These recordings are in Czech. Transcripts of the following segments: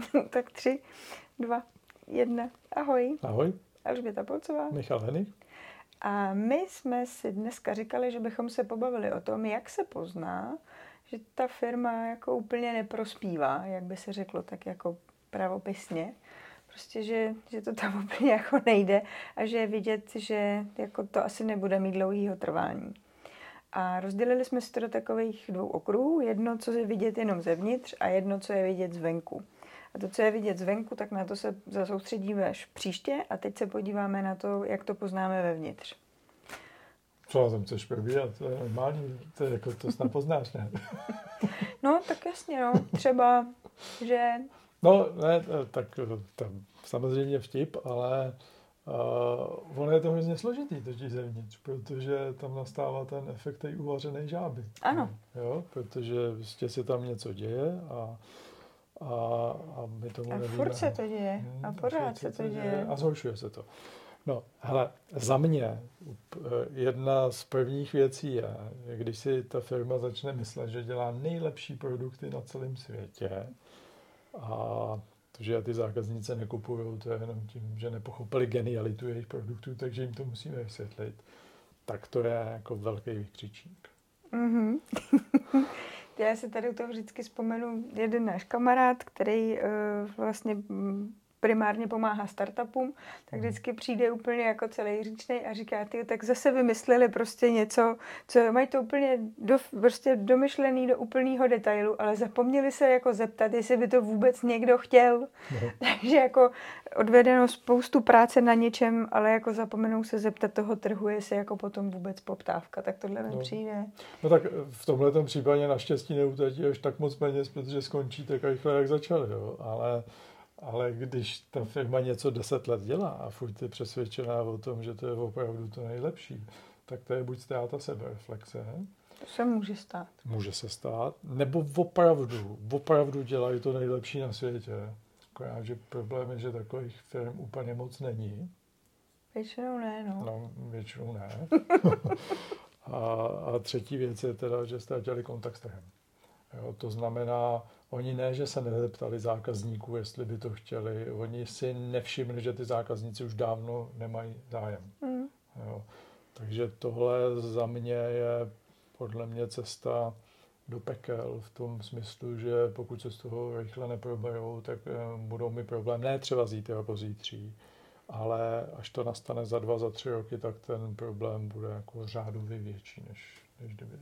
tak tři, dva, jedna. Ahoj. Ahoj. Alžběta Polcová. Michal Henich. A my jsme si dneska říkali, že bychom se pobavili o tom, jak se pozná, že ta firma jako úplně neprospívá, jak by se řeklo, tak jako pravopisně. Prostě, že, že to tam úplně jako nejde a že je vidět, že jako to asi nebude mít dlouhýho trvání. A rozdělili jsme si to do takových dvou okruhů. Jedno, co je vidět jenom zevnitř a jedno, co je vidět zvenku. A to, co je vidět zvenku, tak na to se zasoustředíme až příště a teď se podíváme na to, jak to poznáme vevnitř. Co na tom chceš probírat? To je normální, to, je jako, to snad poznáš, ne? no, tak jasně, no. Třeba, že... No, ne, tak tam samozřejmě vtip, ale uh, ono je to hrozně složitý totiž zevnitř, protože tam nastává ten efekt té uvařené žáby. Ano. Jo, protože prostě se tam něco děje a a, a my tomu a nevíme. furt se to děje. Hmm, a pořád se to děje. A zhoršuje se to. No, hele, za mě jedna z prvních věcí je, když si ta firma začne myslet, že dělá nejlepší produkty na celém světě a to, že ty zákazníci nekupují, to je jenom tím, že nepochopili genialitu jejich produktů, takže jim to musíme vysvětlit, tak to je jako velký vykřičník. Mm-hmm. Já si tady u toho vždycky vzpomenu jeden náš kamarád, který uh, vlastně mm, primárně pomáhá startupům, tak mhm. vždycky přijde úplně jako celý říčnej a říká, ty tak zase vymysleli prostě něco, co mají to úplně do, prostě domyšlený do úplného detailu, ale zapomněli se jako zeptat, jestli by to vůbec někdo chtěl. No. Takže jako odvedeno spoustu práce na něčem, ale jako zapomenou se zeptat toho trhu, jestli jako potom vůbec poptávka, tak tohle no. přijde. No tak v tomhle případě naštěstí neutratí až tak moc peněz, protože skončí tak rychle, jak začali, jo. ale ale když ta firma něco deset let dělá a furt je přesvědčená o tom, že to je opravdu to nejlepší, tak to je buď ztráta sebereflexe. To se může stát. Může se stát. Nebo opravdu, opravdu dělají to nejlepší na světě. Akorát, že problém je, že takových firm úplně moc není. Většinou ne, no. No, většinou ne. a, a třetí věc je teda, že ztratili kontakt s trhem. Jo, to znamená, Oni ne, že se nezeptali zákazníků, jestli by to chtěli. Oni si nevšimli, že ty zákazníci už dávno nemají zájem. Mm. Jo. Takže tohle za mě je podle mě cesta do pekel v tom smyslu, že pokud se z toho rychle neproberou, tak eh, budou mi problém ne třeba zítra jako zítří, ale až to nastane za dva, za tři roky, tak ten problém bude jako řádově větší, než, než kdyby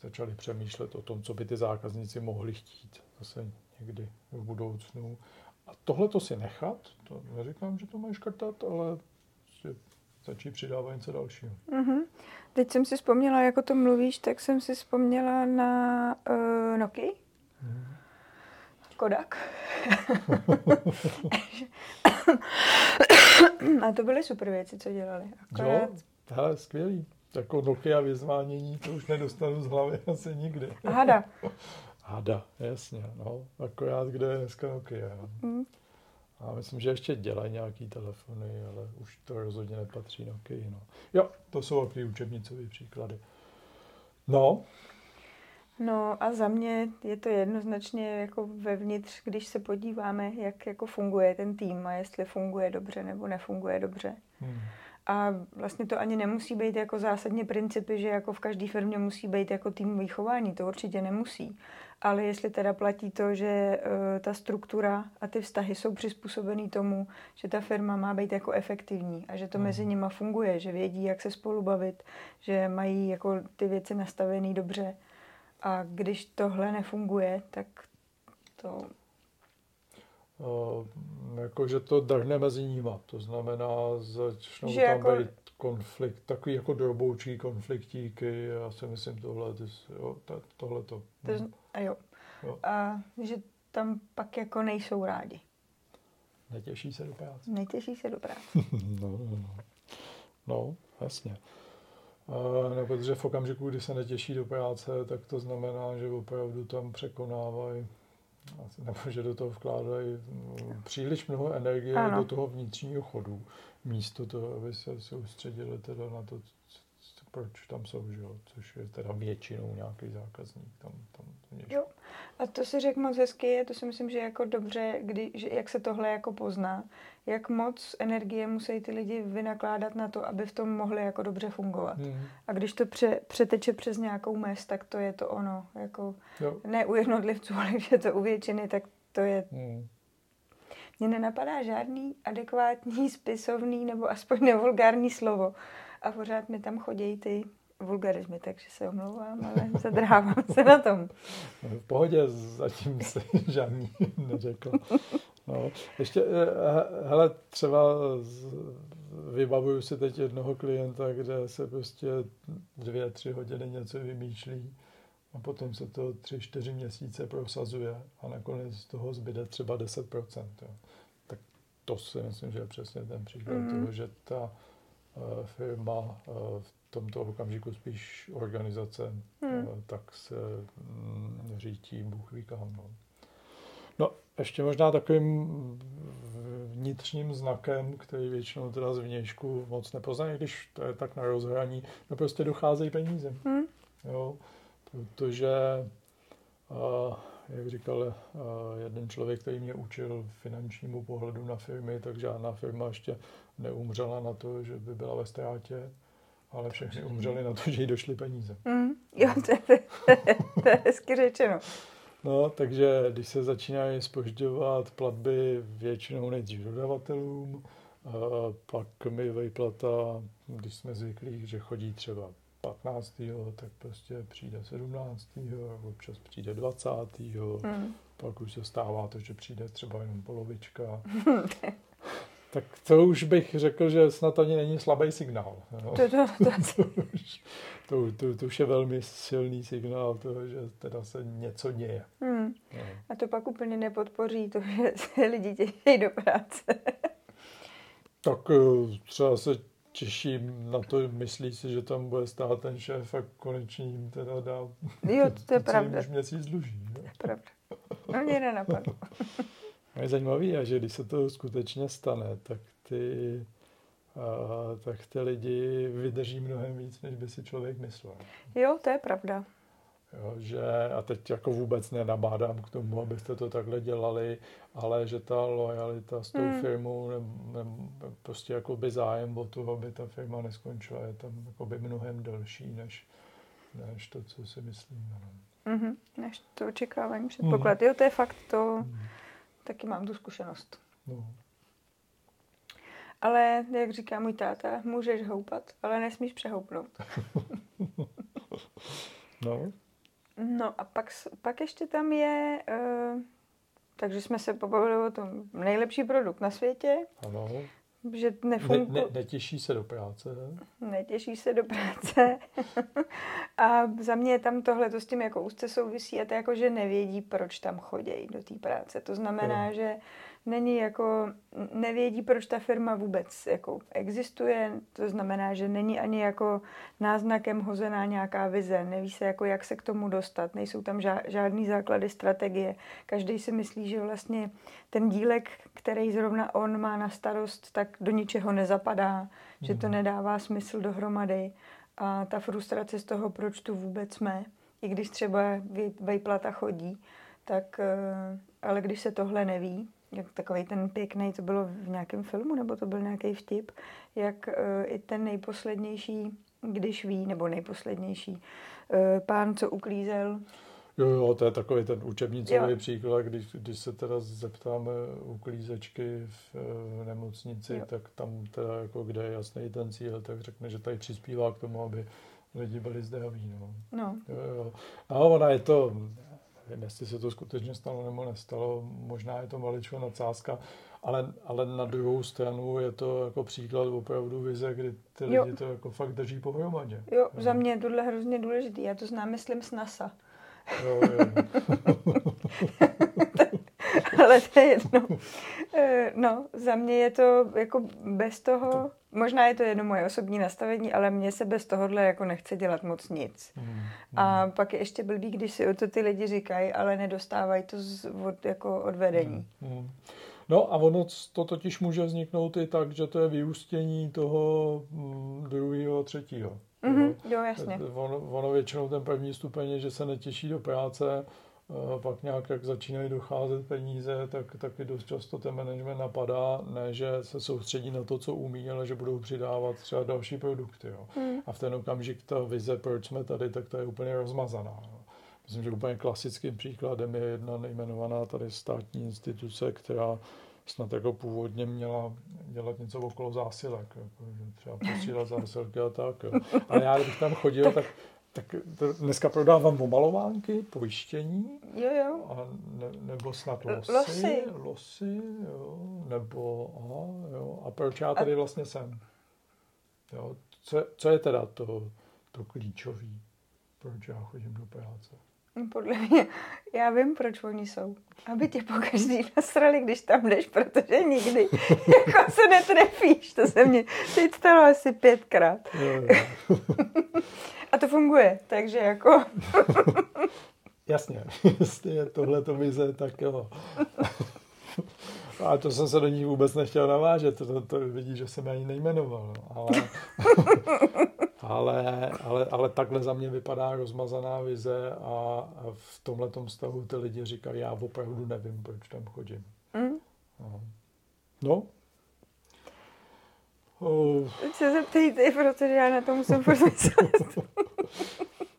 začali přemýšlet o tom, co by ty zákazníci mohli chtít zase někdy v budoucnu. A tohle to si nechat, to neříkám, že to mají škrtat, ale začít přidávat něco dalšího. Mm-hmm. Teď jsem si vzpomněla, jako to mluvíš, tak jsem si vzpomněla na uh, Nokia. Mm. Kodak. A to byly super věci, co dělali. Akorát... Jo, hele, skvělý jako Nokia vyzvánění, to už nedostanu z hlavy asi nikdy. Hada. Hada, jasně, no. Akorát, kde je dneska Nokia. No. Mm. A myslím, že ještě dělají nějaký telefony, ale už to rozhodně nepatří Nokia. No. Jo, to jsou takový učebnicové příklady. No. No a za mě je to jednoznačně jako vevnitř, když se podíváme, jak jako funguje ten tým a jestli funguje dobře nebo nefunguje dobře. Hmm. A vlastně to ani nemusí být jako zásadně principy, že jako v každé firmě musí být jako týmový chování, to určitě nemusí. Ale jestli teda platí to, že uh, ta struktura a ty vztahy jsou přizpůsobený tomu, že ta firma má být jako efektivní a že to mezi mhm. nima funguje, že vědí, jak se spolu bavit, že mají jako ty věci nastavené dobře. A když tohle nefunguje, tak to Uh, jako, že to drhne mezi nima. To znamená, začnou že tam jako... být konflikt, takový jako droboučí konfliktíky. Já si myslím tohle, jo, tohle to. a jo. jo. A že tam pak jako nejsou rádi. Netěší se do práce. Netěší se do práce. no, no, no. no, jasně. Uh, no, protože v okamžiku, kdy se netěší do práce, tak to znamená, že opravdu tam překonávají nebo že do toho vkládají mm, příliš mnoho energie ano. do toho vnitřního chodu, místo toho, aby se soustředili teda na to, proč tam jsou, že jo? což je teda většinou nějaký zákazník. Tam, tam něco. A to si řekl moc hezky, to si myslím, že jako dobře, kdy, že jak se tohle jako pozná, jak moc energie musí ty lidi vynakládat na to, aby v tom mohli jako dobře fungovat. Hmm. A když to pře, přeteče přes nějakou mez, tak to je to ono. Jako, ne u jednotlivců, ale když je to u většiny, tak to je... Hmm. Mně nenapadá žádný adekvátní, spisovný nebo aspoň nevulgární slovo. A pořád mi tam chodí ty vulgarizmy, takže se omlouvám, ale zadrhávám se na tom. V pohodě, zatím se žádný neřekl. No, ještě, eh, hele, třeba vybavuju si teď jednoho klienta, kde se prostě dvě, tři hodiny něco vymýšlí a potom se to tři, čtyři měsíce prosazuje a nakonec z toho zbyde třeba 10%. Jo. Tak to si myslím, že je přesně ten příklad mm. toho, že ta uh, firma v tomto okamžiku spíš organizace, hmm. tak se mm, řítí Bůh ví kam. No. no, ještě možná takovým vnitřním znakem, který většinou teda z vnějšku moc nepoznají, když to je tak na rozhraní, no prostě docházejí peníze. Hmm. Jo, protože, uh, jak říkal uh, jeden člověk, který mě učil finančnímu pohledu na firmy, tak žádná firma ještě neumřela na to, že by byla ve ztrátě ale všechny umřeli na to, že jí došly peníze. Mm, jo, to je, to, je, hezky řečeno. No, takže když se začínají spožďovat platby většinou nejdřív dodavatelům, pak mi vyplata, když jsme zvyklí, že chodí třeba 15. tak prostě přijde 17. občas přijde 20. Hmm. Pak už se stává to, že přijde třeba jenom polovička. tak to už bych řekl, že snad ani není slabý signál. No. To, to, to, to, už, to, to, to už je velmi silný signál toho, že teda se něco děje. Hmm. No. A to pak úplně nepodpoří to, že se lidi těší do práce. tak eh, třeba se těším na to, myslí si, že tam bude stát ten šéf a konečně jim teda dá jo, to je pravda. už měsíc dluží. To je pravda. No mě nenapadlo. Je zajímavé, že když se to skutečně stane, tak ty, a, tak ty lidi vydrží mnohem víc, než by si člověk myslel. Jo, to je pravda. Jo, že, a teď jako vůbec nenabádám k tomu, abyste to takhle dělali, ale že ta lojalita s tou hmm. firmou, ne, ne, prostě jako by zájem o to, aby ta firma neskončila, je tam jako by mnohem delší, než, než to, co si myslím. Mm-hmm, než to očekávání, předpoklad. Mm. Jo, to je fakt to... Mm Taky mám tu zkušenost. No. Ale, jak říká můj táta, můžeš houpat, ale nesmíš přehoupnout. no. No a pak, pak ještě tam je, uh, takže jsme se pobavili o tom nejlepší produkt na světě. Ano. Že nefunguje. Ne, ne, netěší se do práce. Netěší se do práce. a za mě tam tohle to s tím jako úzce souvisí a to jako, že nevědí, proč tam chodí do té práce. To znamená, jo. že není jako, nevědí, proč ta firma vůbec jako existuje, to znamená, že není ani jako náznakem hozená nějaká vize, neví se jako, jak se k tomu dostat, nejsou tam žádný základy strategie. Každý si myslí, že vlastně ten dílek, který zrovna on má na starost, tak do ničeho nezapadá, mm. že to mhm. nedává smysl dohromady a ta frustrace z toho, proč tu vůbec jsme, i když třeba vejplata chodí, tak eh, ale když se tohle neví, jak takový ten pěkný, to bylo v nějakém filmu, nebo to byl nějaký vtip, jak uh, i ten nejposlednější, když ví, nebo nejposlednější, uh, pán, co uklízel. Jo, jo, to je takový ten učebnicový jo. příklad, když, když se teda zeptáme uklízečky v, v nemocnici, jo. tak tam teda jako kde je jasný ten cíl, tak řekne, že tady přispívá k tomu, aby lidi byli zdraví. No. No. Jo, jo. A ona je to, Nevím, jestli se to skutečně stalo nebo nestalo, možná je to maličko nadsázka, ale, ale na druhou stranu je to jako příklad opravdu vize, kdy ty jo. lidi to jako fakt drží pohromadě. Jo, za mě je tohle hrozně důležitý. Já to znám, myslím, z NASA. Jo, jo. ale to je jedno. Eh, no, za mě je to jako bez toho, možná je to jedno moje osobní nastavení, ale mně se bez tohohle jako nechce dělat moc nic. Mm. A pak je ještě blbý, když si o to ty lidi říkají, ale nedostávají to z, od, jako od vedení. Mm, mm. No a ono to totiž může vzniknout i tak, že to je vyústění toho mm, druhého, třetího. Mm-hmm, jo, jasně. Ono, ono většinou ten první stupeň je, že se netěší do práce pak nějak, jak začínají docházet peníze, tak taky dost často ten management napadá, ne, že se soustředí na to, co umí, ale že budou přidávat třeba další produkty. Jo. Hmm. A v ten okamžik ta vize, proč jsme tady, tak to je úplně rozmazaná. Jo. Myslím, že úplně klasickým příkladem je jedna nejmenovaná tady státní instituce, která snad jako původně měla dělat něco okolo zásilek, jako, třeba posílat zásilky a tak. Jo. Ale já, když tam chodil, tak tak dneska prodávám omalovánky, pojištění. Jo, jo. A ne, nebo snad losy. Losy. Losy, jo. Nebo, aha, jo. A proč já tady a... vlastně jsem? Jo. Co, co je teda to, to klíčový? Proč já chodím do práce? No, podle mě, já vím, proč oni jsou. Aby tě pokaždý nasrali, když tam jdeš, protože nikdy jako se netrefíš. To se mě teď stalo asi pětkrát. Jo, jo. A to funguje, takže jako... Jasně, jestli je tohle to vize, tak jo. A to jsem se do ní vůbec nechtěl navážet, to, to, to vidí, že jsem ani nejmenoval, no. ale, ale, ale, ale takhle za mě vypadá rozmazaná vize a, a v tomhle stavu ty lidi říkají, já opravdu nevím, proč tam chodím. Mm. No, Oh. Se zeptejte, protože já na to musím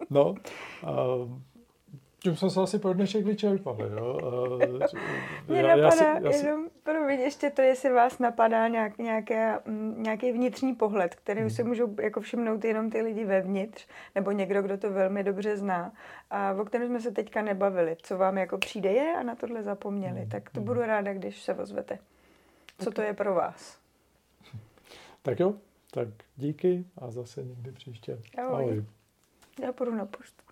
no, uh, tím jsme se asi pro dnešek vyčerpali, jo. Uh, Mě já, napadá, já si, já si... jenom, promiň, ještě to, jestli vás napadá nějak, nějaké, mm, nějaký vnitřní pohled, který hmm. si můžou jako všimnout jenom ty lidi vevnitř, nebo někdo, kdo to velmi dobře zná, a o kterém jsme se teďka nebavili, co vám jako přijde je a na tohle zapomněli, hmm. tak to hmm. budu ráda, když se ozvete. Co okay. to je pro vás? Tak jo, tak díky a zase někdy příště. Ahoj. Ahoj. Já půjdu na poštu.